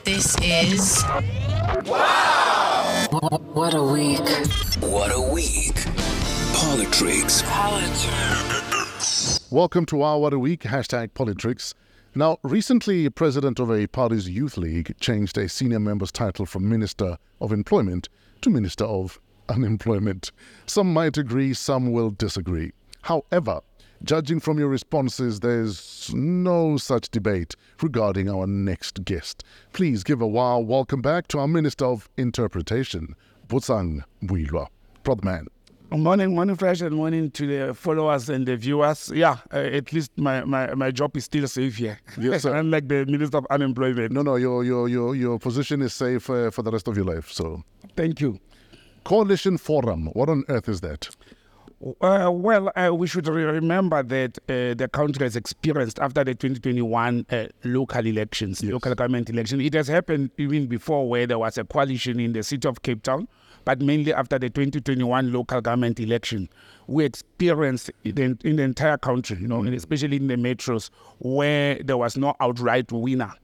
This is. Wow! What a week. What a week. PoliTricks. Welcome to our What a Week, hashtag PoliTricks. Now, recently, president of a party's youth league changed a senior member's title from Minister of Employment to Minister of Unemployment. Some might agree, some will disagree. However, judging from your responses, there's no such debate regarding our next guest. Please give a wow welcome back to our Minister of Interpretation, Botsang Moiloa. Proud man. Morning, morning, fresh, and morning to the followers and the viewers. Yeah, uh, at least my, my, my job is still safe here. Yes, sir. Unlike the Minister of Unemployment. No, no, your your your your position is safe uh, for the rest of your life. So, Thank you. coalition forum. What on earth is that? Uh, well, uh, we should re- remember that uh, the country has experienced after the 2021 uh, local elections, local government election. It has happened even before where there was a coalition in the city of Cape Town, but mainly after the 2021 local government election. We experienced it in, in the entire country, you know, and especially in the metros, where there was no outright winner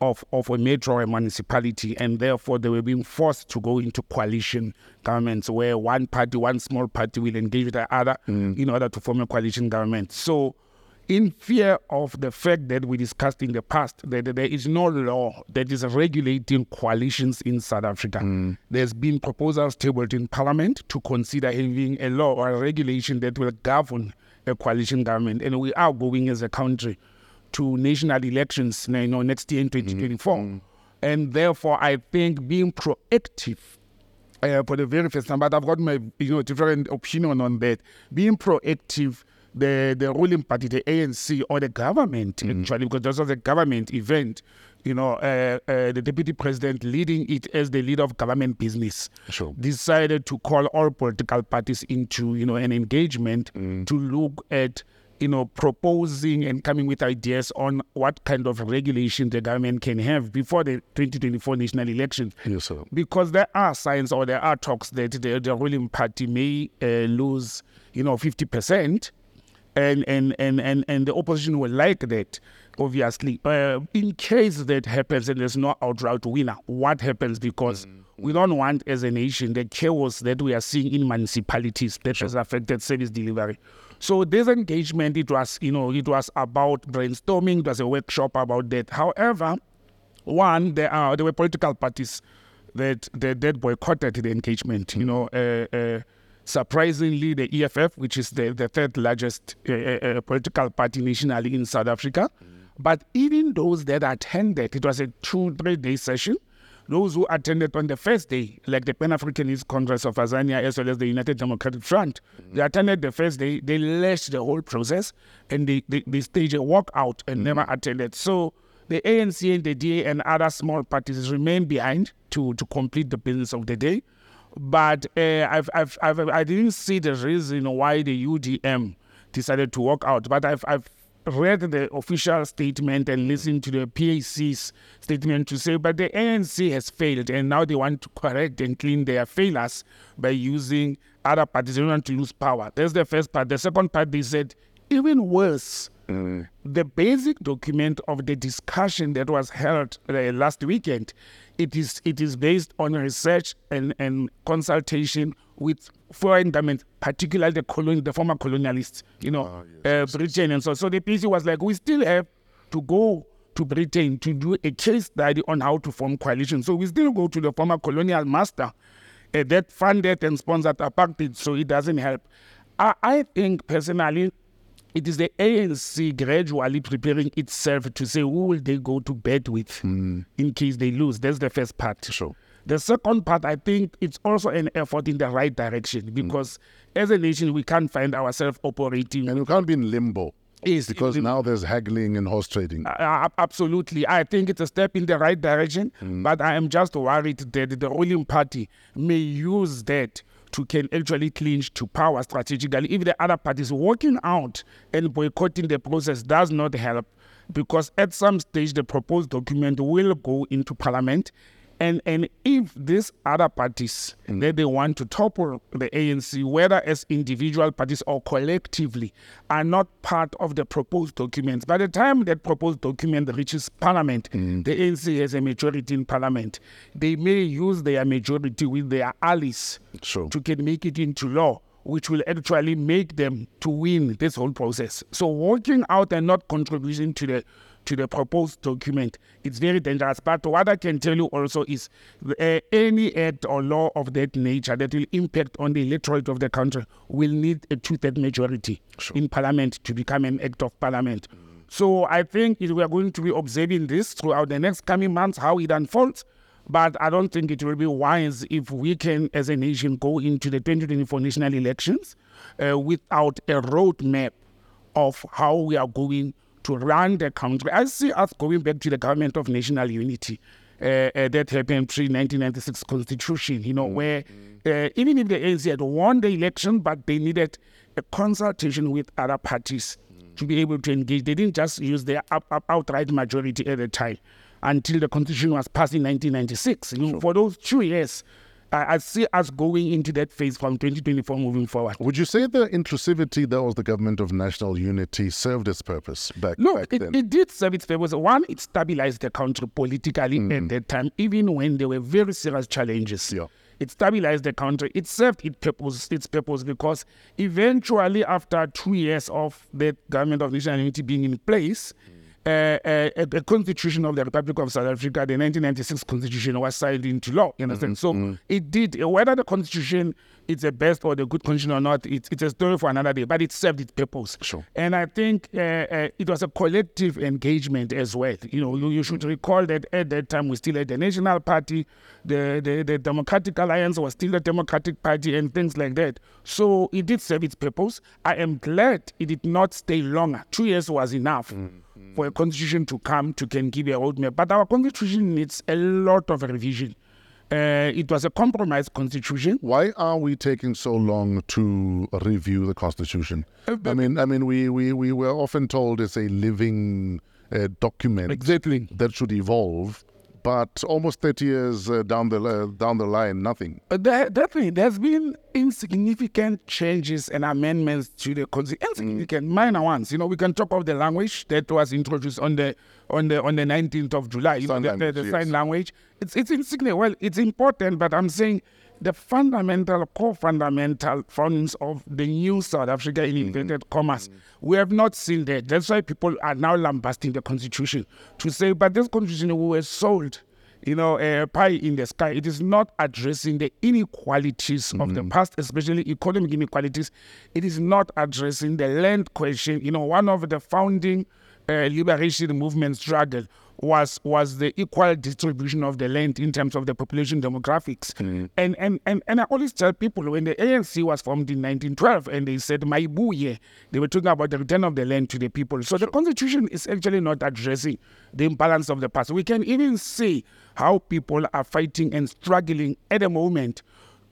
of, of a metro or municipality, and therefore they were being forced to go into coalition governments where one party, one small party will engage with the other mm. in order to form a coalition government. So, in fear of the fact that we discussed in the past that there is no law that is regulating coalitions in South Africa, mm. there's been proposals tabled in Parliament to consider having a law or a regulation that will govern a coalition government, and we are going as a country to national elections you know, next year in 2024. And therefore, I think being proactive uh, for the very first time, but I've got my you know different opinion on that. Being proactive, the the ruling party, the ANC or the government actually, because this was a government event. You know, uh, uh, the deputy president leading it as the leader of government business Sure. decided to call all political parties into you know an engagement to look at you know proposing and coming with ideas on what kind of regulation the government can have before the 2024 national election. Yes, sir. because there are signs or there are talks that the, the ruling party may uh, lose you know 50 percent and and, and and and the opposition will like that obviously. Uh, in case that happens and there's no outright winner what happens? Because we don't want as a nation the chaos that we are seeing in municipalities that has affected service delivery. So this engagement it was you know it was about brainstorming it was a workshop about that. However one there are there were political parties that that, that boycotted the engagement you know uh, uh, surprisingly the EFF which is the, the third largest uh, uh, uh, political party nationally in South Africa but even those that attended it was a two three day session those who attended on the first day, like the Pan Africanist Congress of Azania as well as the United Democratic Front, they attended the first day, they lashed the whole process and they, they, they staged a walkout and never attended. So the ANC and the DA and other small parties remain behind to, to complete the business of the day. But uh, I've, I've, I've, I didn't see the reason why the UDM decided to walk out. But I've, I've read the official statement and listened to the PAC's statement to say, but the ANC has failed and now they want to correct and clean their failures by using other parties. They want to lose power. That's the first part. The second part, they said, even worse, the basic document of the discussion that was held uh, last weekend, it is it is based on research and, and consultation with foreign governments, particularly the colon, the former colonialists, you know, uh, Britain and so. So the PC was like, we still have to go to Britain to do a case study on how to form coalition. So we still go to the former colonial master uh, that funded and sponsored apartheid, so it doesn't help. I, I think personally, it is the ANC gradually preparing itself to say who will they go to bed with in case they lose. That's the first part. Sure. The second part, I think it's also an effort in the right direction because as a nation, we can't find ourselves operating. And you can't be in limbo Yes, because in- now there's haggling and horse trading. Uh, absolutely. I think it's a step in the right direction, but I am just worried that the ruling party may use that to can actually clinch to power strategically. If the other parties walking out and boycotting the process does not help, because at some stage the proposed document will go into parliament And and if these other parties mm. that they want to topple the ANC, whether as individual parties or collectively, are not part of the proposed documents, by the time that proposed document reaches Parliament, mm. the ANC has a majority in Parliament. They may use their majority with their allies Sure. to can make it into law, which will actually make them to win this whole process. So walking out and not contributing to the to the proposed document, it's very dangerous. But what I can tell you also is uh, any act or law of that nature that will impact on the electorate of the country will need a two-third majority in parliament to become an act of parliament. So I think it- we are going to be observing this throughout the next coming months, how it unfolds. But I don't think it will be wise if we can, as a nation, go into the 2024 national elections uh, without a roadmap of how we are going to run the country. I see us going back to the government of national unity. Uh, uh, that happened pre 1996 constitution, you know, where uh, even if the ANC had won the election, but they needed a consultation with other parties to be able to engage. They didn't just use their up, up, outright majority at the time until the constitution was passed in 1996. You know, For those two years, I, I see us going into that phase from 2024 moving forward. Would you say the inclusivity that was the government of national unity served its purpose back, Look, back it, then? it did serve its purpose. One, it stabilized the country politically at that time, even when there were very serious challenges. Yeah. It stabilized the country. It served its purpose, its purpose because eventually, after two years of the government of national unity being in place, uh, uh, uh, the constitution of the Republic of South Africa, the 1996 constitution, was signed into law. You understand? So it did. Whether the constitution is the best or the good constitution or not, it, it's a story for another day. But it served its purpose. Sure. And I think uh, uh, it was a collective engagement as well. You know, you, you should recall that at that time we still had the National Party, the, the, the Democratic Alliance was still the Democratic Party, and things like that. So it did serve its purpose. I am glad it did not stay longer. Two years was enough. For a constitution to come to can give a roadmap, but our constitution needs a lot of revision. Uh, it was a compromise constitution. Why are we taking so long to review the constitution? Uh, I mean, I mean, we, we, we were often told it's a living uh, document Exactly. that should evolve, but almost 30 years uh, down the uh, down the line, nothing. Uh, There, definitely, there's been insignificant changes and amendments to the constitution. Insignificant, minor ones. You know, we can talk of the language that was introduced on the on the on the 19th of July. You Sign know, the, the, the yes. sign language. It's it's insignificant. Well, it's important, but I'm saying the fundamental, core fundamental funds of the new South Africa in mm-hmm. inverted commas. We have not seen that. That's why people are now lambasting the constitution to say, but this constitution we were sold you know, a pie in the sky. It is not addressing the inequalities of the mm-hmm. past, especially economic inequalities. It is not addressing the land question. You know, one of the founding Uh, liberation movement struggle was was the equal distribution of the land in terms of the population demographics. Mm. And, and and and I always tell people when the ANC was formed in 1912 and they said Mayibuye, they were talking about the return of the land to the people. So the constitution is actually not addressing the imbalance of the past. We can even see how people are fighting and struggling at the moment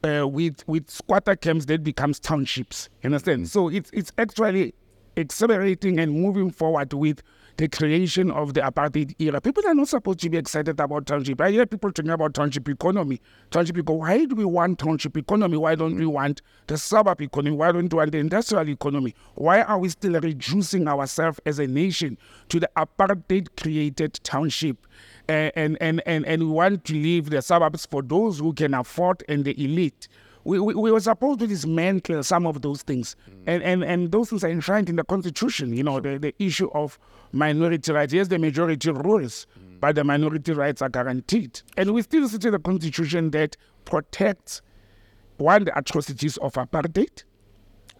uh, with with squatter camps that becomes townships. You understand? Mm. So it's it's actually accelerating and moving forward with the creation of the apartheid era. People are not supposed to be excited about township. I hear people talking about township economy. Township economy. Why do we want township economy? Why don't we want the suburb economy? Why don't we want the industrial economy? Why are we still reducing ourselves as a nation to the apartheid created township? Uh, and, and, and, and we want to leave the suburbs for those who can afford and the elite we, we, we were supposed to dismantle some of those things. Mm. And, and, and those things are enshrined in the Constitution, you know, the, the issue of minority rights. Yes, the majority rules, mm. but the minority rights are guaranteed. And we still see the Constitution that protects, one, the atrocities of apartheid,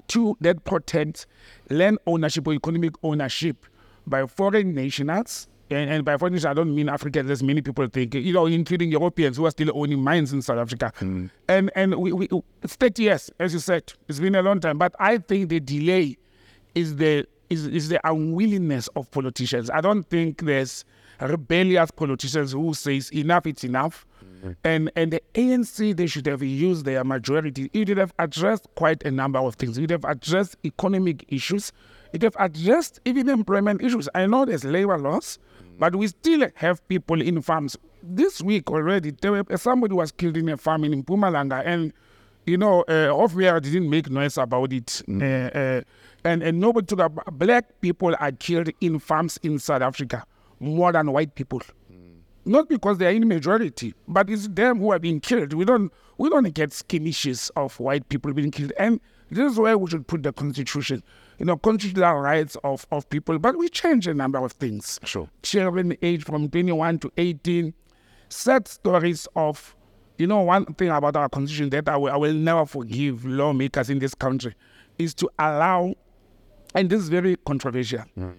two, that protects land ownership or economic ownership by foreign nationals. And, and by foreign I don't mean Africans, as many people think, you know, including Europeans who are still owning mines in South Africa. Hmm. And and we, we, it's 30 years, as you said, it's been a long time. But I think the delay is the is, is the unwillingness of politicians. I don't think there's rebellious politicians who says enough, it's enough. Hmm. And and the ANC they should have used their majority. It would have addressed quite a number of things. It would have addressed economic issues. It would have addressed even employment issues. I know there's labor laws, But we still have people in farms. This week already, there were, somebody was killed in a farm in Mpumalanga, and you know, uh, Off-Air didn't make noise about it. Uh, uh, and, and nobody took about black people are killed in farms in South Africa more than white people. Not because they are in majority, but it's them who are being killed. We don't we don't get skirmishes of white people being killed. And this is where we should put the constitution. You know, constitutional rights of, of people. But we change a number of things. Sure. Children age from 21 to 18. Sad stories of you know, one thing about our constitution that I will, I will never forgive lawmakers in this country is to allow, and this is very controversial, hmm.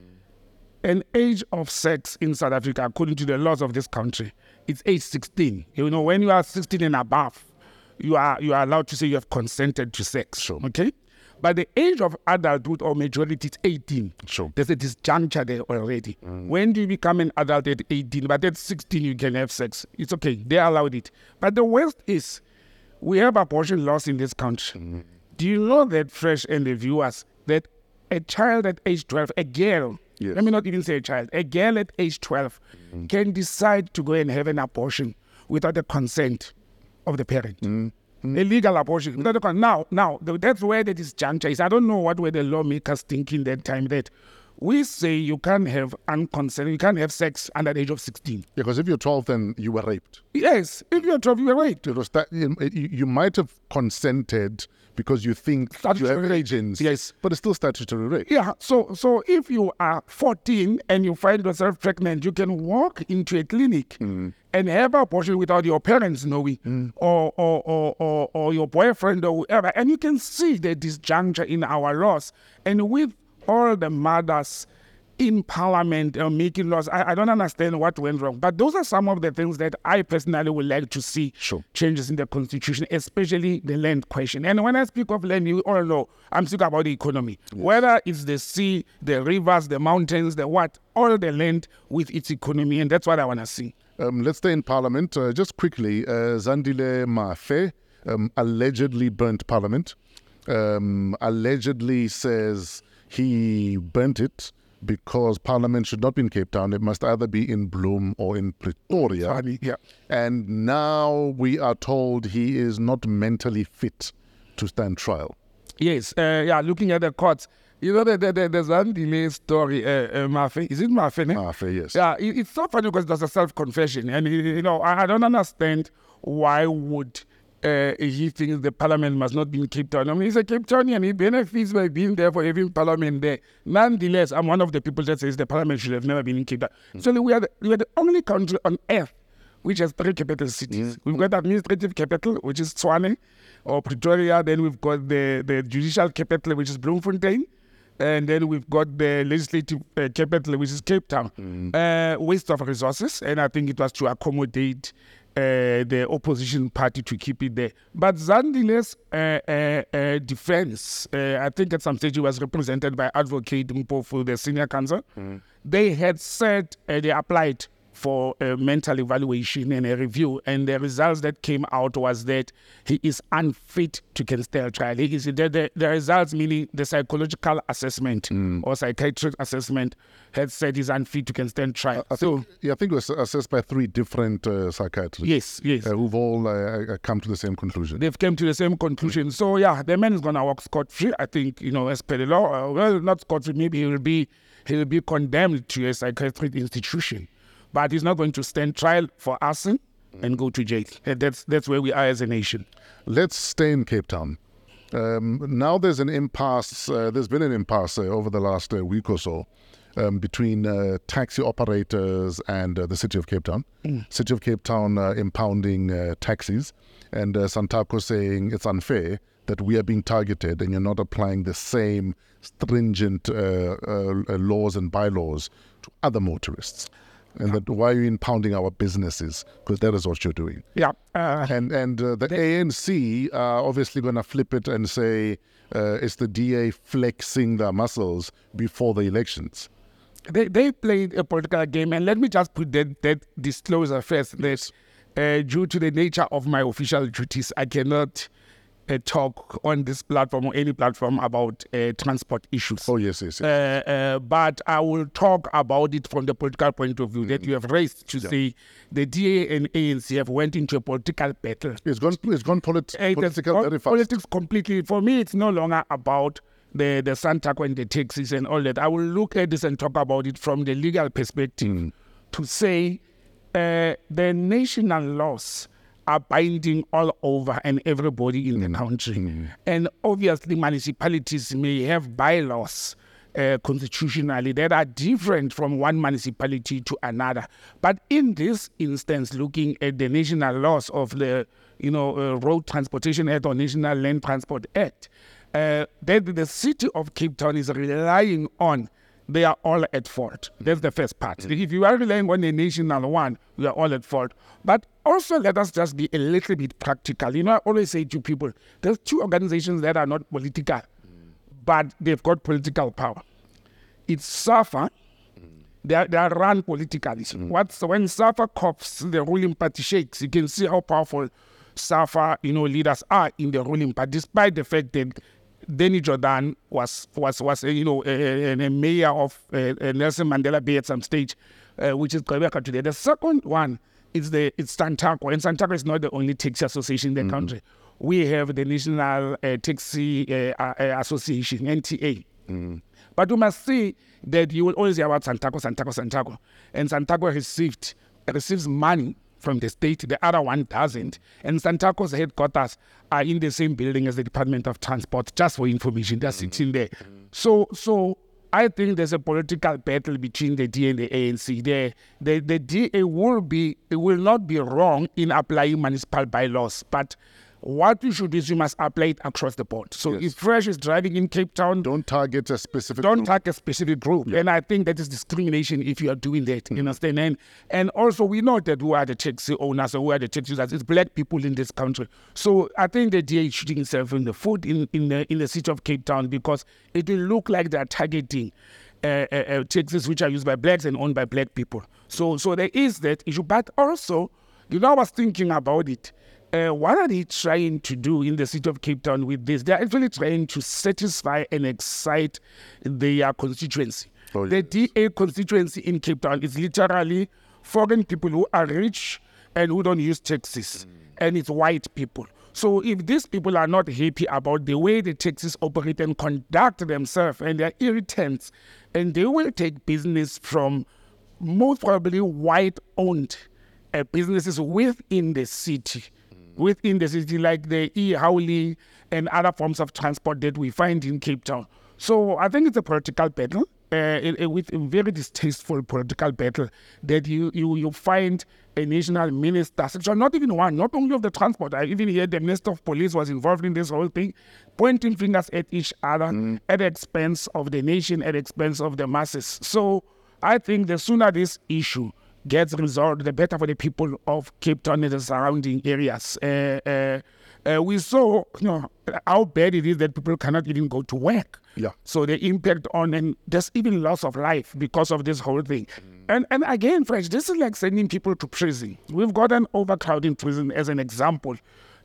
an age of sex in South Africa, according to the laws of this country, it's age 16. You know, when you are 16 and above, you are you are allowed to say you have consented to sex. Sure. Okay? But the age of adulthood or majority is 18. Sure. There's a disjuncture there already. Mm. When do you become an adult at 18? But at 16, you can have sex. It's okay. They allowed it. But the worst is we have abortion laws in this country. Mm. Do you know that, Fresh and the viewers, that a child at age 12, a girl, Yes. let me not even say a child, a girl at age 12 mm. can decide to go and have an abortion without the consent of the parent. Mm. Illegal abortion. Mm. without the Now, now, that's where the disjuncture is. I don't know what were the lawmakers thinking that time that we say you can't have unconsented, you can't have sex under the age of 16. Because if you're 12, then you were raped. Yes, if you're 12, you're right. It was that, you, you might have consented because you think you have Statutory agents. Yes. But it's still statutory rape. Yeah, so so if you are 14 and you find yourself pregnant, you can walk into a clinic mm. and have abortion without your parents knowing, or, or, or, or or your boyfriend or whoever, and you can see the disjuncture in our laws. And with all the mothers in parliament uh, making laws, I, I don't understand what went wrong. But those are some of the things that I personally would like to see Sure. changes in the constitution, especially the land question. And when I speak of land, you all know I'm speaking about the economy. Whether it's the sea, the rivers, the mountains, the what, all the land with its economy, and that's what I want to see. Um, let's stay in Parliament. Uh, just quickly, uh, Zandile Mafe um, allegedly burnt Parliament. Um, allegedly says he burnt it because Parliament should not be in Cape Town. It must either be in Bloem or in Pretoria. Funny, yeah. And now we are told he is not mentally fit to stand trial. Yes, uh, yeah, looking at the courts. You know, the, the, the, the Zandile story, uh, uh, Mafe, is it Mafe? ne? Mafe, yes. Yeah, it, it's so funny because there's a self-confession, and you know, I, I don't understand why would uh, he thinks the parliament must not be in Cape Town. I mean, he's a Cape Townian. He benefits by being there for having parliament there. Nonetheless, I'm one of the people that says the parliament should have never been in Cape Town. So we are, the, we are the only country on earth which has three capital cities. We've got the administrative capital, which is Tshwane or Pretoria. Then we've got the, the judicial capital, which is Bloemfontein. And then we've got the legislative uh, capital, which is Cape Town. Uh, waste of resources, and I think it was to accommodate uh, the opposition party to keep it there. But Zandile's uh, uh, uh, defense, uh, I think at some stage he was represented by Advocate Mpofu, the senior counsel. They had said uh, they applied for a mental evaluation and a review, and the results that came out was that he is unfit to can stand trial. He is, the, the, the results, meaning the psychological assessment or psychiatric assessment, had said he's unfit to can stand trial. I so think, yeah, I think it was assessed by three different uh, psychiatrists. yes, yes. Uh, who've all uh, uh, come to the same conclusion. they've come to the same conclusion. So yeah, the man is gonna walk scot free. I think you know as per the law. Uh, well, not scot free. Maybe he will be he will be condemned to a psychiatric institution, but he's not going to stand trial for arson and go to jail. And that's that's where we are as a nation. Let's stay in Cape Town. Um, now there's an impasse. Uh, there's been an impasse uh, over the last uh, week or so um, between uh, taxi operators and uh, the city of Cape Town. City of Cape Town uh, impounding uh, taxis, and uh, Santaco saying it's unfair that we are being targeted and you're not applying the same stringent uh, uh, uh, laws and bylaws to other motorists. And that why are you impounding our businesses? Because that is what you're doing. Yeah. Uh, And and uh, the ANC are obviously going to flip it and say uh, it's the DA flexing their muscles before the elections. they, they played a political game, and let me just put that, that disclosure first that uh, due to the nature of my official duties, I cannot uh, talk on this platform or any platform about uh, transport issues. Oh, yes, yes. yes. Uh, uh, but I will talk about it from the political point of view that you have raised to say the DA and ANC have went into a political battle. it's gone, it's gone polit- Uh, it political gone very fast. Politics completely. For me, it's no longer about the the Santaco and the taxis and all that. I will look at this and talk about it from the legal perspective Mm. to say uh, the national laws are binding all over and everybody in Mm. the country. And obviously, municipalities may have bylaws. Uh, constitutionally, that are different from one municipality to another. But in this instance, looking at the national laws of the, you know, uh, Road Transportation Act or National Land Transport Act, uh, that the city of Cape Town is relying on they are all at fault. That's the first part. If you are relying on a national one, you are all at fault. But also, let us just be a little bit practical. You know, I always say to people, there's two organizations that are not political, but they've got political power. It's SAFA. They are, they are run politically. What's when SAFA coughs, the ruling party shakes. You can see how powerful SAFA, you know, leaders are in the ruling party, despite the fact that Danny Jordan was was was uh, you know a, a, a mayor of uh, uh, Nelson Mandela Bay at some stage, uh, which is Gqeberha today. The second one is the it's Santaco, and Santaco is not the only taxi association in the country. We have the National uh, Taxi uh, uh, Association (NTA). But you must see that you will always hear about Santaco, Santaco, Santaco, and Santaco received receives money from the state. The other one doesn't, and Santaco's headquarters are in the same building as the Department of Transport. Just for information, they're sitting there. So, so I think there's a political battle between the DA and the ANC. The, the, the DA will be will not be wrong in applying municipal bylaws, but what you should do is you must apply it across the board. So if Fresh is driving in Cape Town, Don't target a specific don't group. target a specific group. And I think that is discrimination if you are doing that. You understand? And, and also we know that who are the taxi owners or who are the taxi users. It's black people in this country. So I think the DA is shooting itself in the foot in, in the in the city of Cape Town because it will look like they're targeting uh, uh, uh, taxis which are used by blacks and owned by black people. So so there is that issue. But also, you know, I was thinking about it. Uh, what are they trying to do in the city of Cape Town with this? They're actually trying to satisfy and excite their constituency. Oh, the DA constituency in Cape Town is literally foreign people who are rich and who don't use taxis, and it's white people. So if these people are not happy about the way the taxis operate and conduct themselves, and they're irritants, and they will take business from most probably white-owned uh, businesses within the city, within the city, like the E. Howley and other forms of transport that we find in Cape Town. So I think it's a political battle, uh, it- it- with a very distasteful political battle that you, you, you find a national minister, are not even one, not only of the transport. I even hear the minister of police was involved in this whole thing, pointing fingers at each other at the expense of the nation, at the expense of the masses. So I think the sooner this issue gets resolved, the better for the people of Cape Town and the surrounding areas. Uh, uh, uh, we saw you know, how bad it is that people cannot even go to work. Yeah. So the impact on and there's even loss of life because of this whole thing. And and again, Fresh, this is like sending people to prison. We've got an overcrowding prison as an example.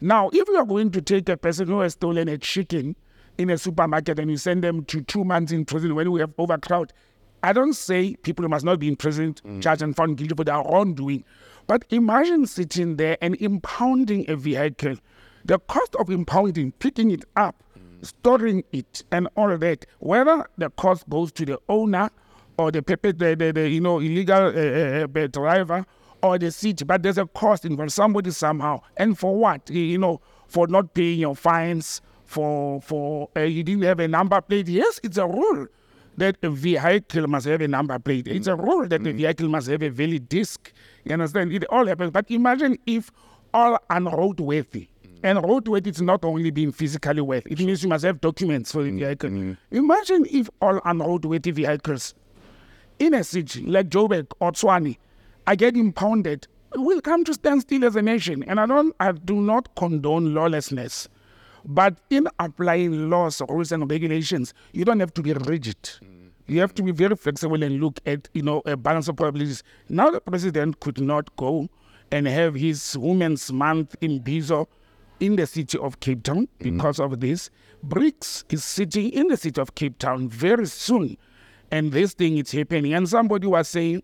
Now, if you are going to take a person who has stolen a chicken in a supermarket and you send them to two months in prison when we have overcrowd, I don't say people must not be in prison, charged and found guilty for their wrongdoing. But imagine sitting there and impounding a vehicle. The cost of impounding, picking it up, storing it, and all of that, whether the cost goes to the owner or the, the, the, the you know illegal uh, uh, uh, driver or the city, but there's a cost involved somebody somehow. And for what? You know, for not paying your fines, for for uh, you didn't have a number plate. Yes, it's a rule that a vehicle must have a number plate. It's a rule that the mm. vehicle must have a valid disc. You understand? It all happens. But imagine if all unroadworthy. Mm. And roadworthy is not only being physically worthy, it means you must have documents for the mm, vehicle. Imagine if all unroadworthy vehicles in a city like Joburg or Tshwane are getting impounded, we'll come to stand still as a nation. And I don't I do not condone lawlessness. But in applying laws, rules, and regulations, you don't have to be rigid. You have to be very flexible and look at, you know, a balance of probabilities. Now the president could not go and have his Women's Month imbizo in the city of Cape Town mm-hmm. because of this. BRICS is sitting in the city of Cape Town very soon, and this thing is happening. And somebody was saying,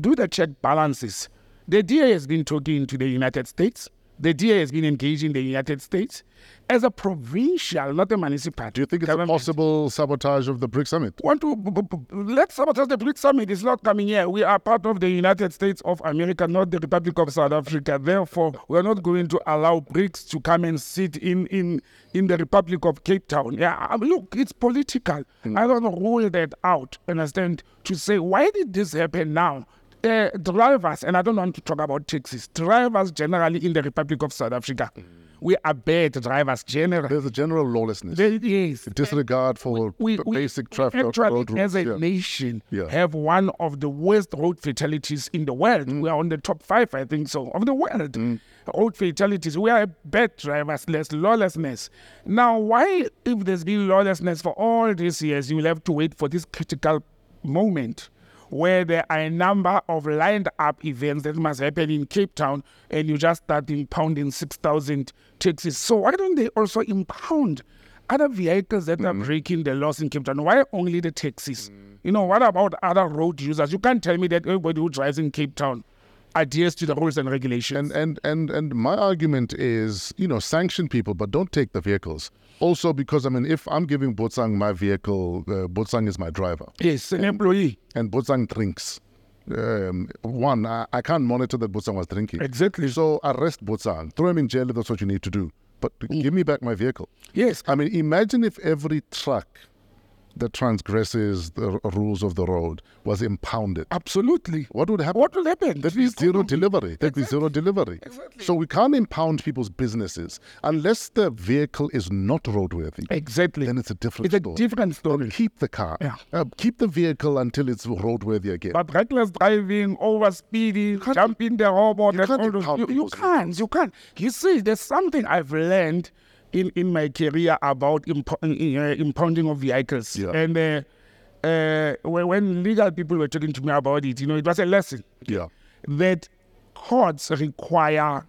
do the check balances. The DA has been talking to the United States. The DA has been engaging the United States as a provincial, not a municipal. Do you think it's a possible sabotage of the BRICS summit? Want to b- b- let's sabotage the BRICS summit. It's not coming here. We are part of the United States of America, not the Republic of South Africa. Therefore, we are not going to allow BRICS to come and sit in in in the Republic of Cape Town. Yeah, um, look, it's political. I don't rule that out. Understand? To say why did this happen now? Uh, drivers, and I don't want to talk about taxis. Drivers generally in the Republic of South Africa, mm. we are bad drivers generally. There's a general lawlessness, There- yes, disregard for we, we basic traffic actually, road rules. as a yeah. nation, Yeah. have one of the worst road fatalities in the world. Mm. We are on the top five, I think so, of the world. Mm. Road fatalities. We are bad drivers. There's lawlessness. Now, why, if there's been lawlessness for all these years, you will have to wait for this critical moment where there are a number of lined up events that must happen in Cape Town and you just start impounding 6,000 taxis. So why don't they also impound other vehicles that are mm. breaking the laws in Cape Town? Why only the taxis? You know, what about other road users? You can't tell me that everybody who drives in Cape Town adheres to the rules and regulations. And and and and my argument is, you know, sanction people, but don't take the vehicles. Also, because I mean, if I'm giving Botsang my vehicle, uh, Botsang is my driver, yes, an employee. and Botsang drinks. Um, one, I, I can't monitor that Botsang was drinking. Exactly. So arrest Botsang, throw him in jail if that's what you need to do. But give me back my vehicle. Yes. I mean, imagine if every truck that transgresses the r- rules of the road was impounded. Absolutely. What would happen? What will happen? There'd be zero delivery. There'd be zero delivery. Exactly. So we can't impound people's businesses unless the vehicle is not roadworthy. Exactly. Then it's a different It's a story. different story. Then keep the car. Yeah. Uh, keep the vehicle until it's roadworthy again. But reckless driving, over speeding, jumping the robot, you can't you, you can't, you can't. You see, there's something I've learned in, in my career about impo- uh, impounding of vehicles. Yeah. And uh, uh, when, when legal people were talking to me about it, you know, it was a lesson yeah. that courts require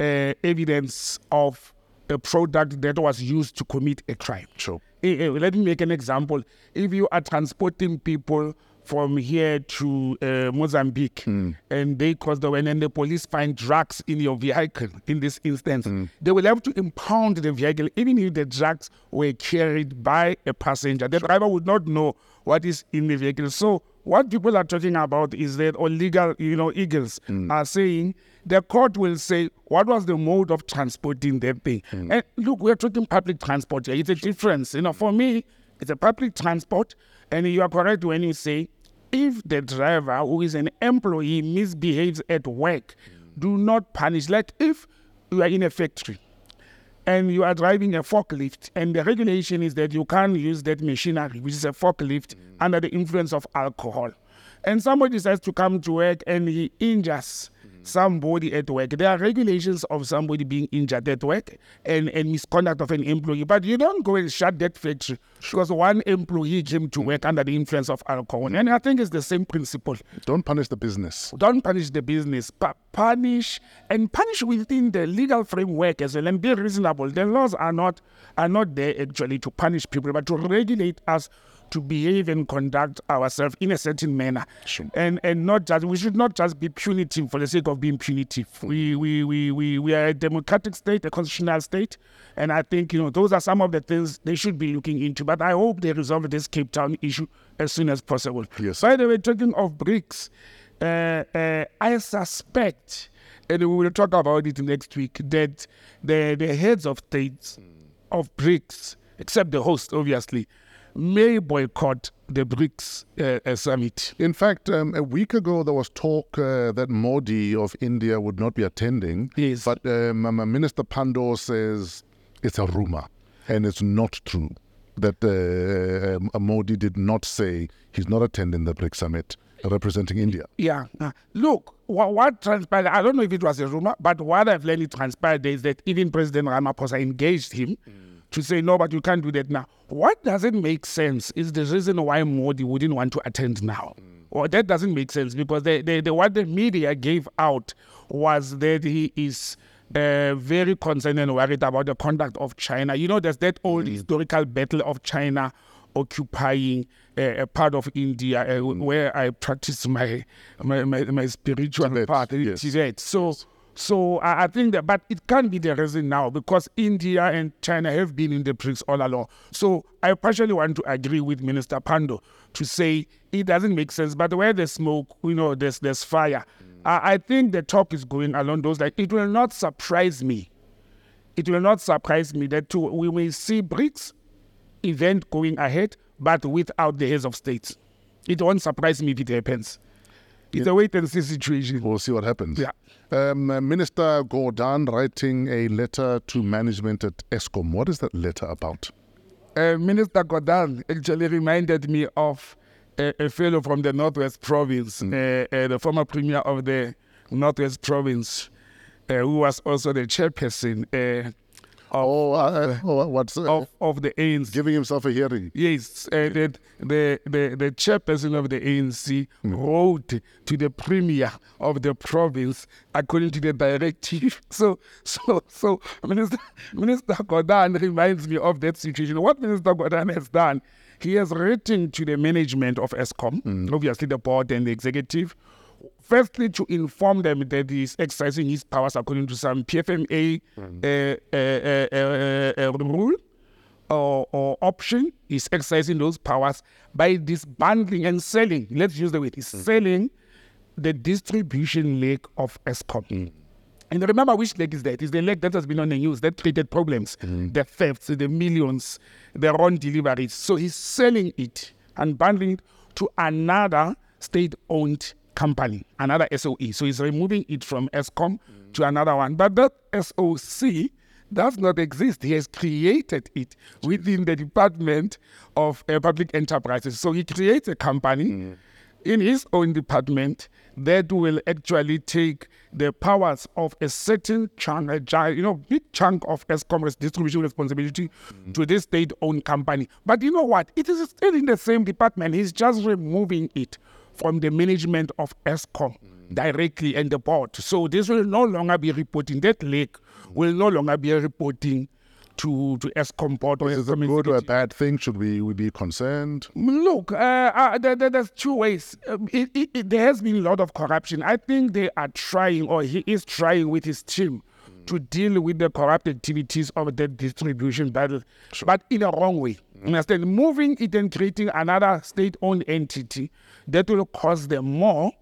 uh, evidence of a product that was used to commit a crime. Sure. Eh, eh, let me make an example. If you are transporting people from here to uh, Mozambique hmm. and they cross the way and the police find drugs in your vehicle, in this instance, hmm. they will have to impound the vehicle even if the drugs were carried by a passenger. The driver would not know what is in the vehicle. So what people are talking about is that, or legal, you know, eagles hmm. are saying the court will say what was the mode of transporting that thing. And look, we're talking public transport here. It's a difference. You know, for me, it's a public transport, and you are correct when you say if the driver who is an employee misbehaves at work, do not punish. Like if you are in a factory and you are driving a forklift, and the regulation is that you can't use that machinery, which is a forklift, under the influence of alcohol. And somebody decides to come to work and he injures Mm. somebody at work. There are regulations of somebody being injured at work and, and misconduct of an employee. But you don't go and shut that factory because one employee came to work under the influence of alcohol. And I think it's the same principle. Don't punish the business. Don't punish the business, but punish and punish within the legal framework as well and be reasonable. The laws are not are not there actually to punish people, but to regulate us to behave and conduct ourselves in a certain manner. Sure. And and not just we should not just be punitive for the sake of being punitive. We we, we, we we are a democratic state, a constitutional state, and I think you know those are some of the things they should be looking into. But I hope they resolve this Cape Town issue as soon as possible. Yes. By the way, talking of BRICS, uh, uh, I suspect, and we will talk about it next week, that the, the heads of states of BRICS, except the host, obviously, may boycott the BRICS uh, uh, summit. In fact, um, a week ago there was talk uh, that Modi of India would not be attending. Yes. But um, um, Minister Pandor says it's a rumor and it's not true that uh, um, Modi did not say he's not attending the BRICS summit representing India. Yeah. Uh, look, what, what transpired, I don't know if it was a rumor, but what I've learned it transpired is that even President Ramaphosa engaged him to say, no, but you can't do that now. What doesn't make sense is the reason why Modi wouldn't want to attend now. Well, that doesn't make sense because the, what the media gave out was that he is uh, very concerned and worried about the conduct of China. You know, there's that old historical battle of China occupying uh, a part of India uh, where I practice my my, my, my spiritual Tibet, part, yes. Tibet. So. So I I think that, but it can't be the reason now because India and China have been in the BRICS all along. So I partially want to agree with Minister Pandor to say it doesn't make sense. But where there's smoke, you know, there's there's fire. Mm. I, I think the talk is going along those like it will not surprise me. It will not surprise me that too, we will see BRICS event going ahead, but without the heads of states. It won't surprise me if it happens. It's a wait and see situation. We'll see what happens. Yeah. Um, uh, Minister Gordhan writing a letter to management at Eskom. What is that letter about? uh, Minister Gordhan actually reminded me of a, a fellow from the Northwest Province, uh, uh, the former premier of the Northwest Province, uh, who was also the chairperson uh, Oh, uh, oh what's uh, of, of the ANC. giving himself a hearing? Yes, uh, the, the, the, the chairperson of the ANC wrote to the premier of the province according to the directive. So, so, so Minister, Minister Gordhan reminds me of that situation. What Minister Gordhan has done, he has written to the management of Eskom, obviously the board and the executive, firstly to inform them that he's exercising his powers according to some PFMA uh, uh, uh, uh, uh, rule or, or option He's exercising those powers by disbanding and selling. Let's use the word is selling the distribution leg of Eskom. And remember which leg is that? It's the leg that has been on the news that created problems, the thefts, the millions, the wrong deliveries. So he's selling it and bundling it to another state-owned company, another SOE. So he's removing it from Eskom to another one. But that SOC does not exist. He has created it within the Department of uh, Public Enterprises. So he creates a company in his own department that will actually take the powers of a certain chunk, a giant, you know, big chunk of Eskom's distribution responsibility to this state-owned company. But you know what? It is still in the same department. He's just removing it from the management of Eskom directly and the board. So this will no longer be reporting. That leg will no longer be reporting to to Eskom board or Is it a good or a bad thing? Should we, we be concerned? Look, uh, uh, there, there- there's two ways. Um, it, it, it- there has been a lot of corruption. I think they are trying, or he is trying with his team, to deal with the corrupt activities of the distribution battle, but in a wrong way. Understand? Moving it and creating another state-owned entity that will cost them more.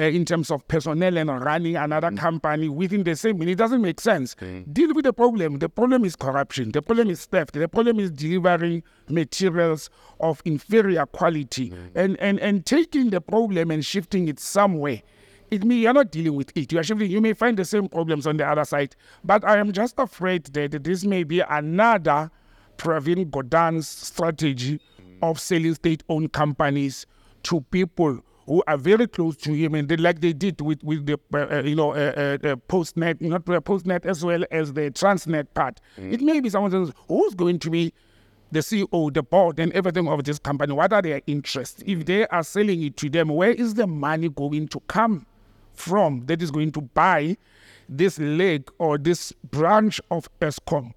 Uh, in terms of personnel and running another mm. company within the same, it doesn't make sense. Deal with the problem. The problem is corruption. The problem is theft. The problem is delivering materials of inferior quality mm. and, and, and taking the problem and shifting it somewhere. It means you're not dealing with it. You are shifting. You may find the same problems on the other side. But I am just afraid that this may be another Pravin Gordhan's strategy mm. of selling state-owned companies to people who are very close to him, and they, like they did with with the uh, uh, you know uh, uh, uh, Postnet, not uh, Postnet as well as the Transnet part. It may be someone else who's going to be the CEO, the board, and everything of this company. What are their interests? If they are selling it to them, where is the money going to come from that is going to buy this leg or this branch of Eskom,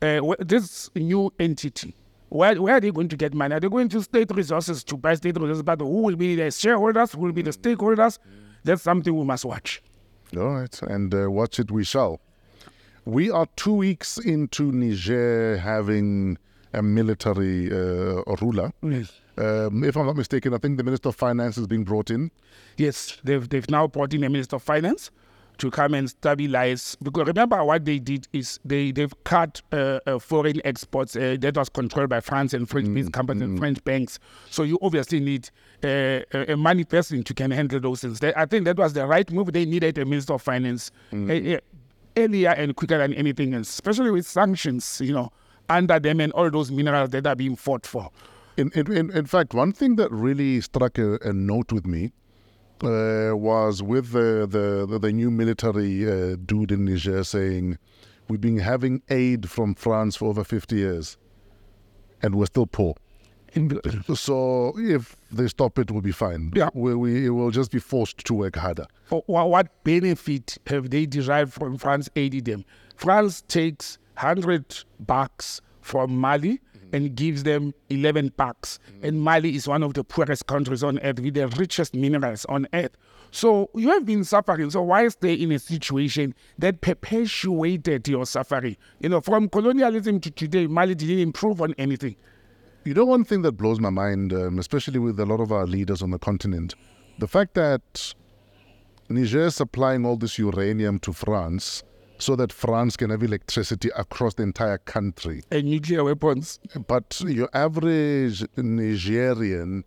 uh, this new entity? Where, where are they going to get money? Are they going to state resources to buy state resources? But who will be the shareholders? Who will be the stakeholders? That's something we must watch. All right, and uh, watch it we shall. We are two weeks into Niger having a military uh, ruler. Um, if I'm not mistaken, I think the Minister of Finance is being brought in. Yes, they've they've now brought in a minister of finance to come and stabilize. Because remember, what they did is they they've cut uh, uh, foreign exports uh, that was controlled by France and French based companies and French banks. So you obviously need uh, a, a money person to can handle those things. They, I think that was the right move. They needed a minister of finance uh, uh, earlier and quicker than anything else, especially with sanctions, you know, under them and all those minerals that are being fought for. In, in, in, in fact, one thing that really struck a, a note with me uh, was with the, the, the, new military uh, dude in Niger saying, We've been having aid from France for over 50 years and we're still poor. So if they stop it, we'll be fine. Yeah. We, we will just be forced to work harder. Wha- what benefit have they derived from France aiding them? France takes 100 bucks from Mali and gives them 11 bucks. And Mali is one of the poorest countries on earth with the richest minerals on earth. So you have been suffering. So why stay in a situation that perpetuated your suffering? You know, from colonialism to today, Mali didn't improve on anything. You know, one thing that blows my mind, um, especially with a lot of our leaders on the continent, the fact that Niger is supplying all this uranium to France so that France can have electricity across the entire country. And nuclear weapons. But your average Nigerian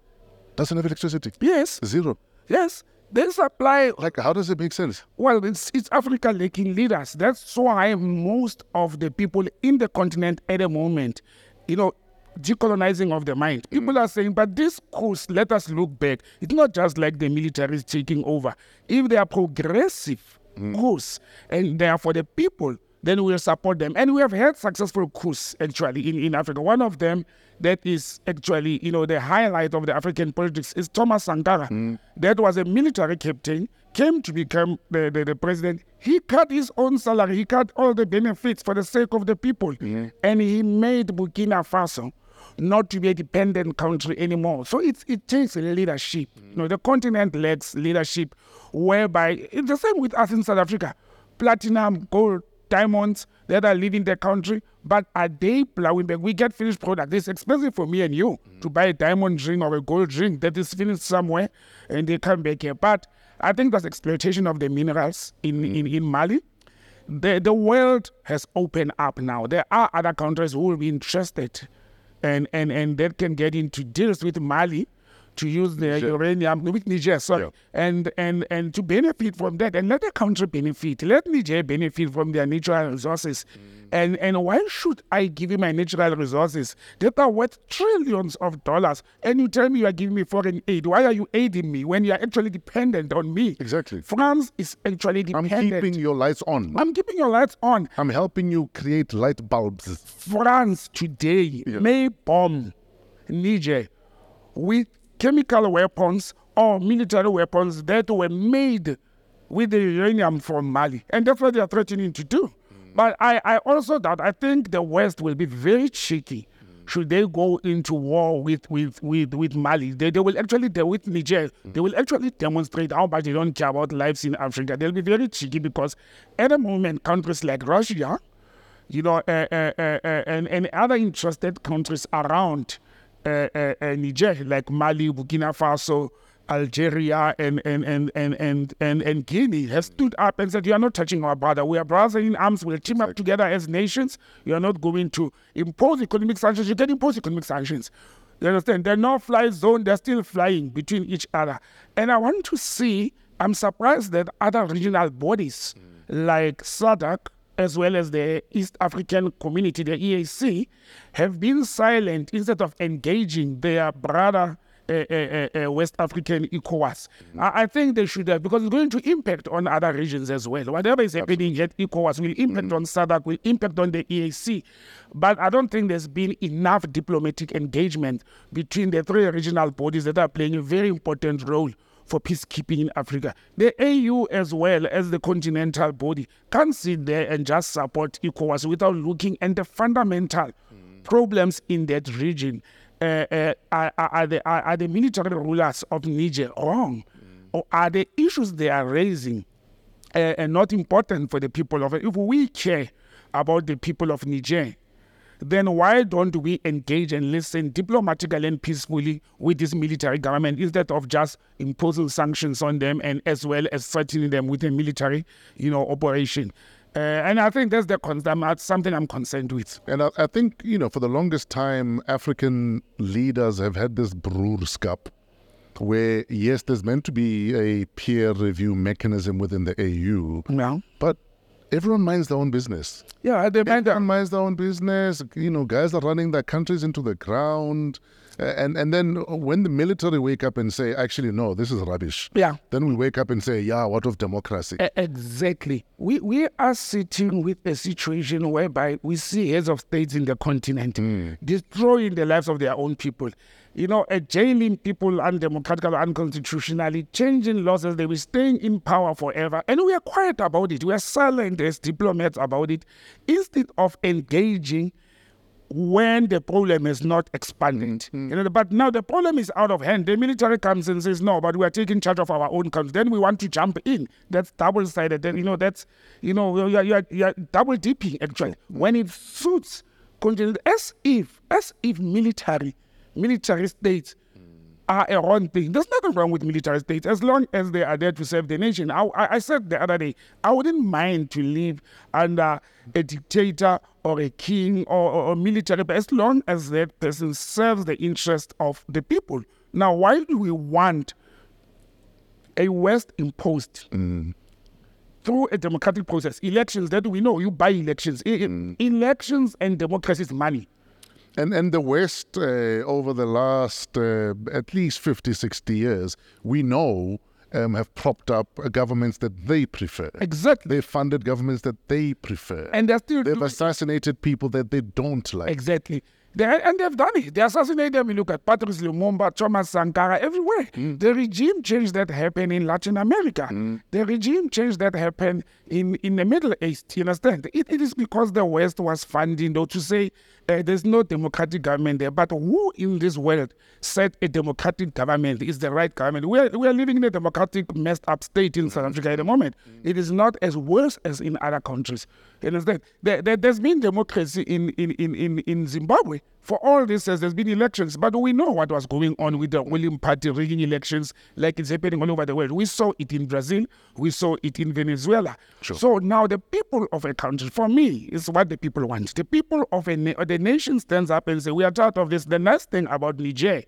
doesn't have electricity. Yes, Zero. yes. They supply Like, how does it make sense? Well, it's, it's Africa lacking leaders. That's why most of the people in the continent at the moment, you know, decolonizing of the mind. Mm. People are saying, but this course, let us look back. It's not just like the military is taking over. If they are progressive course and they are for the people, then we'll support them. And we have had successful coups actually in, in Africa. One of them that is actually, you know, the highlight of the African politics is Thomas Sankara. Mm. That was a military captain, came to become the, the, the president. He cut his own salary, he cut all the benefits for the sake of the people. Mm. And he made Burkina Faso not to be a dependent country anymore. So it, it takes leadership. You know, the continent lacks leadership, whereby it's the same with us in South Africa. Platinum, gold, diamonds that are leaving the country, but are they plowing back? We get finished product. It's expensive for me and you mm. to buy a diamond ring or a gold ring that is finished somewhere and they come back here. But I think that's exploitation of the minerals in, mm. in, in Mali. The, the world has opened up now. There are other countries who will be interested and, and, and that can get into deals with Mali to use the uranium with Niger, sorry, Yeah. and, and, and to benefit from that and let the country benefit. Let Niger benefit from their natural resources. Mm. And and why should I give you my natural resources that are worth trillions of dollars? And you tell me you are giving me foreign aid. Why are you aiding me when you are actually dependent on me? Exactly. France is actually dependent. I'm keeping your lights on. I'm keeping your lights on. I'm helping you create light bulbs. France today may bomb Niger with chemical weapons or military weapons that were made with the uranium from Mali. And that's what they are threatening to do. But I, I also doubt, I think the West will be very cheeky should they go into war with, with, with, with Mali. They, they will actually, with Niger, they will actually demonstrate how much they don't care about lives in Africa. They'll be very cheeky because at the moment, countries like Russia, you know, uh, uh, uh, and, and other interested countries around Eh, eh, eh, Niger, like Mali, Burkina Faso, Algeria, and and, and, and, and, and and Guinea, have stood up and said, You are not touching our border. We are brothers in arms. We'll team up together as nations. You are not going to impose economic sanctions. You can impose economic sanctions. You understand? They're no fly zone, they're still flying between each other. And I want to see, I'm surprised that other regional bodies mm. like SADC, as well as the East African community, the EAC, have been silent instead of engaging their brother uh, uh, uh, West African ECOWAS. I, I think they should have, because it's going to impact on other regions as well. Whatever is happening at ECOWAS will impact on SADC, will impact on the EAC. But I don't think there's been enough diplomatic engagement between the three regional bodies that are playing a very important role for peacekeeping in Africa. The AU, as well as the continental body, can't sit there and just support ECOWAS without looking at the fundamental problems in that region. Uh, uh, are, are, the, are, are the military rulers of Niger wrong? Or are the issues they are raising uh, uh, not important for the people of If we care about the people of Niger, then why don't we engage and listen diplomatically and peacefully with this military government instead of just imposing sanctions on them and as well as threatening them with a military, you know, operation? Uh, and I think that's the concern. That's something I'm concerned with. And I, I think, you know, for the longest time, African leaders have had this broerskap where, yes, there's meant to be a peer review mechanism within the AU, Yeah, but everyone minds their own business. yeah. They mind Everyone minds their own business. You know, guys are running their countries into the ground. And and then when the military wake up and say, actually, no, this is rubbish. Yeah. Then we wake up and say, yeah, what of democracy? E- Exactly. We we are sitting with a situation whereby we see heads of states in the continent hmm. destroying the lives of their own people. You know, jailing people undemocratically, unconstitutionally, changing laws as they were staying in power forever. And we are quiet about it. We are silent as diplomats about it instead of engaging when the problem is not expanded. Hmm. You know, but now the problem is out of hand. The military comes and says, no, but we are taking charge of our own country. Then we want to jump in. That's double-sided. Then, you know, that's, you know, you're, you're, you're double dipping actually. Hmm. When it suits continent, as if, as if military, military states are a wrong thing. There's nothing wrong with military states as long as they are there to serve the nation. I, I said the other day, I wouldn't mind to live under a dictator or a king or, or, or military, but as long as that person serves the interest of the people. Now, why do we want a West imposed through a democratic process, elections that we know you buy elections, I- mm. elections and democracy is money. And and the West, uh, over the last uh, at least 50, 60 years, we know um, have propped up uh, governments that they prefer. Exactly. They've funded governments that they prefer. And they're still they've assassinated people that they don't like. Exactly. They, and they've done it. They assassinated them. You look at Patrice Lumumba, Thomas Sankara, everywhere. The regime change that happened in Latin America. The regime change that happened in, in the Middle East. You understand? It, it is because the West was funding, though, to say uh, there's no democratic government there. But who in this world said a democratic government is the right government? We are, we are living in a democratic, messed up state in South Africa at the moment. It is not as worse as in other countries. You understand? There, there, has been democracy in, in, in, in, in Zimbabwe. For all this years, there's been elections, but we know what was going on with the ruling party rigging elections, like it's happening all over the world. We saw it in Brazil, we saw it in Venezuela. So now the people of a country, for me, is what the people want. The people of a na- the nation stands up and say, "We are tired of this." The nice thing about Niger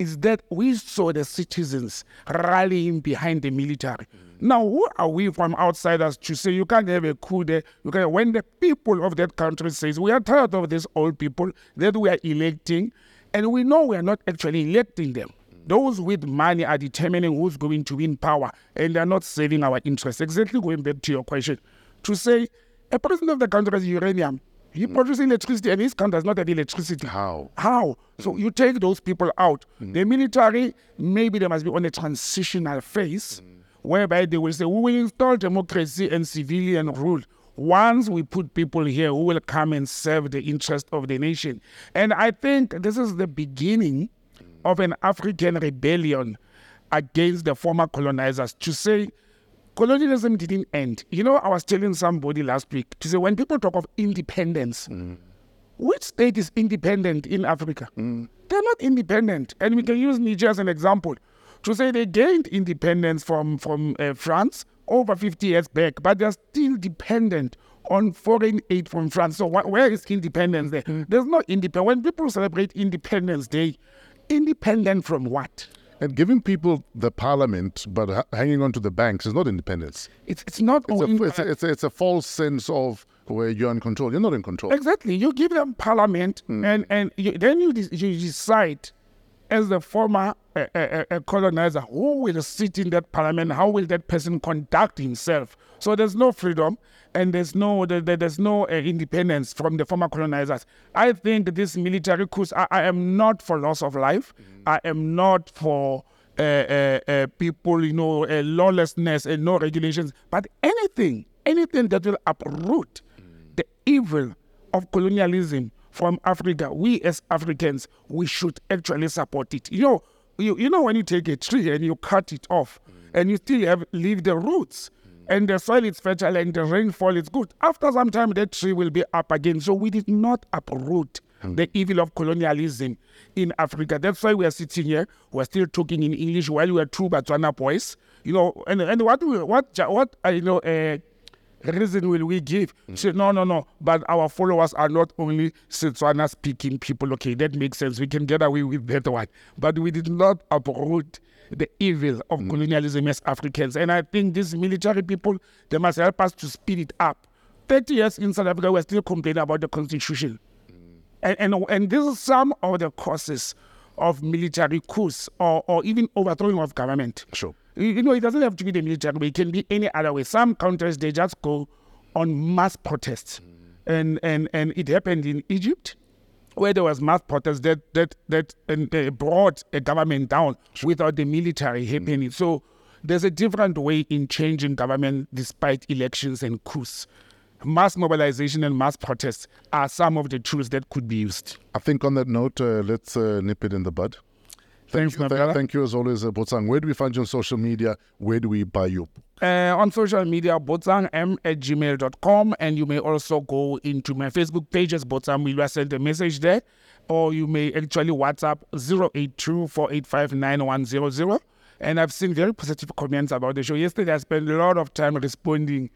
is that we saw the citizens rallying behind the military. Now, who are we from outsiders to say you can't have a coup there? You can, when the people of that country says we are tired of these old people that we are electing, and we know we are not actually electing them. Those with money are determining who's going to win power, and they're not saving our interests. Exactly going back to your question, to say a president of the country has uranium, he mm. produces electricity, and his country does not have electricity. How? How? So mm. you take those people out. Mm. The military, maybe they must be on a transitional phase whereby they will say, we will install democracy and civilian rule. Once we put people here who will come and serve the interest of the nation. And I think this is the beginning of an African rebellion against the former colonizers to say, colonialism didn't end. You know, I was telling somebody last week to say, when people talk of independence, which state is independent in Africa? They're not independent. And we can use Niger as an example to say they gained independence from, from uh, France over 50 years back, but they're still dependent on foreign aid from France. So wh- where is independence there? There's no independence. When people celebrate Independence Day, independent from what? And giving people the parliament but ha- hanging on to the banks is not independence. It's, it's not It's, only a, it's, a, it's, a, it's a false sense of where you're in control. You're not in control. Exactly. You give them parliament, hmm. and and you, then you, you decide, as the former uh, uh, uh, colonizer, who will sit in that parliament? How will that person conduct himself? So there's no freedom, and there's no there, there- there's no uh, independence from the former colonizers. I think this military coup. I, I am not for loss of life. I am not for. Uh, uh, uh, people, you know, uh, lawlessness and no regulations, but anything, anything that will uproot the evil of colonialism from Africa, we as Africans, we should actually support it. You know, you, you know when you take a tree and you cut it off and you still have leave the roots and the soil is fertile and the rainfall is good. After some time, that tree will be up again. So we did not uproot the evil of colonialism in Africa. That's why we are sitting here. We're still talking in English while we are true Botswana boys. You know, and and what we, what what uh, you know. Uh, reason will we give? Say, no, no, no. But our followers are not only Setswana speaking people. Okay, that makes sense. We can get away with that one. But we did not uproot the evil of mm. colonialism as Africans. And I think these military people, they must help us to speed it up. 30 years in South Africa, we're still complaining about the constitution. Mm. And, and, and this is some of the causes of military coups or, or even overthrowing of government. Sure. You, know, it doesn't have to be the military way. It can be any other way. Some countries they just go on mass protests, and and and it happened in Egypt, where there was mass protests that that that and, uh, brought a government down without the military happening. So there's a different way in changing government despite elections and coups. Mass mobilization and mass protests are some of the tools that could be used. I think on that note, uh, let's uh, nip it in the bud. Thanks, my Th- thank you as always, uh, Botsang. Where do we find you on social media? Where do we buy you? uh, on social media, botsangm at gmail.com. And you may also go into my Facebook page as Botsang Moiloa, send a message there. Or you may actually WhatsApp 082 And I've seen very positive comments about the show. Yesterday, I spent a lot of time responding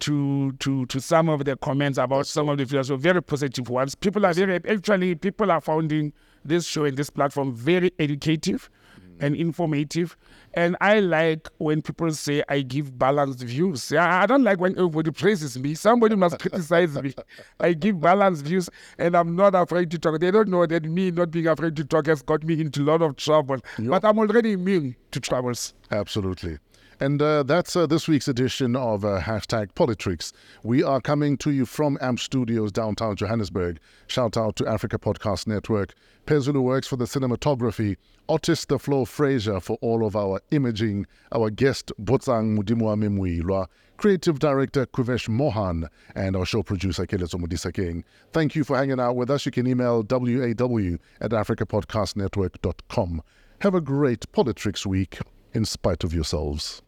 to to to some of the comments about some of the videos. So very positive ones. People are very actually people are finding this show and this platform very educative mm. and informative. And I like when people say I give balanced views. Yeah, I don't like when everybody praises me. Somebody must criticize me. I give balanced views and I'm not afraid to talk. They don't know that me not being afraid to talk has got me into a lot of trouble. But I'm already immune to troubles. Absolutely. And uh, that's uh, this week's edition of uh, hashtag PoliTricks. We are coming to you from AMP Studios downtown Johannesburg. Shout out to Africa Podcast Network. Pezulu works for the cinematography. Otis the Flow Fraser for all of our imaging. Our guest Botsang Mudimwa Memwilwa. Creative Director Kuvesh Mohan and our show producer Kelezo Mudisa King. Thank you for hanging out with us. You can email waw at africapodcastnetwork.com. Have a great PoliTricks week in spite of yourselves.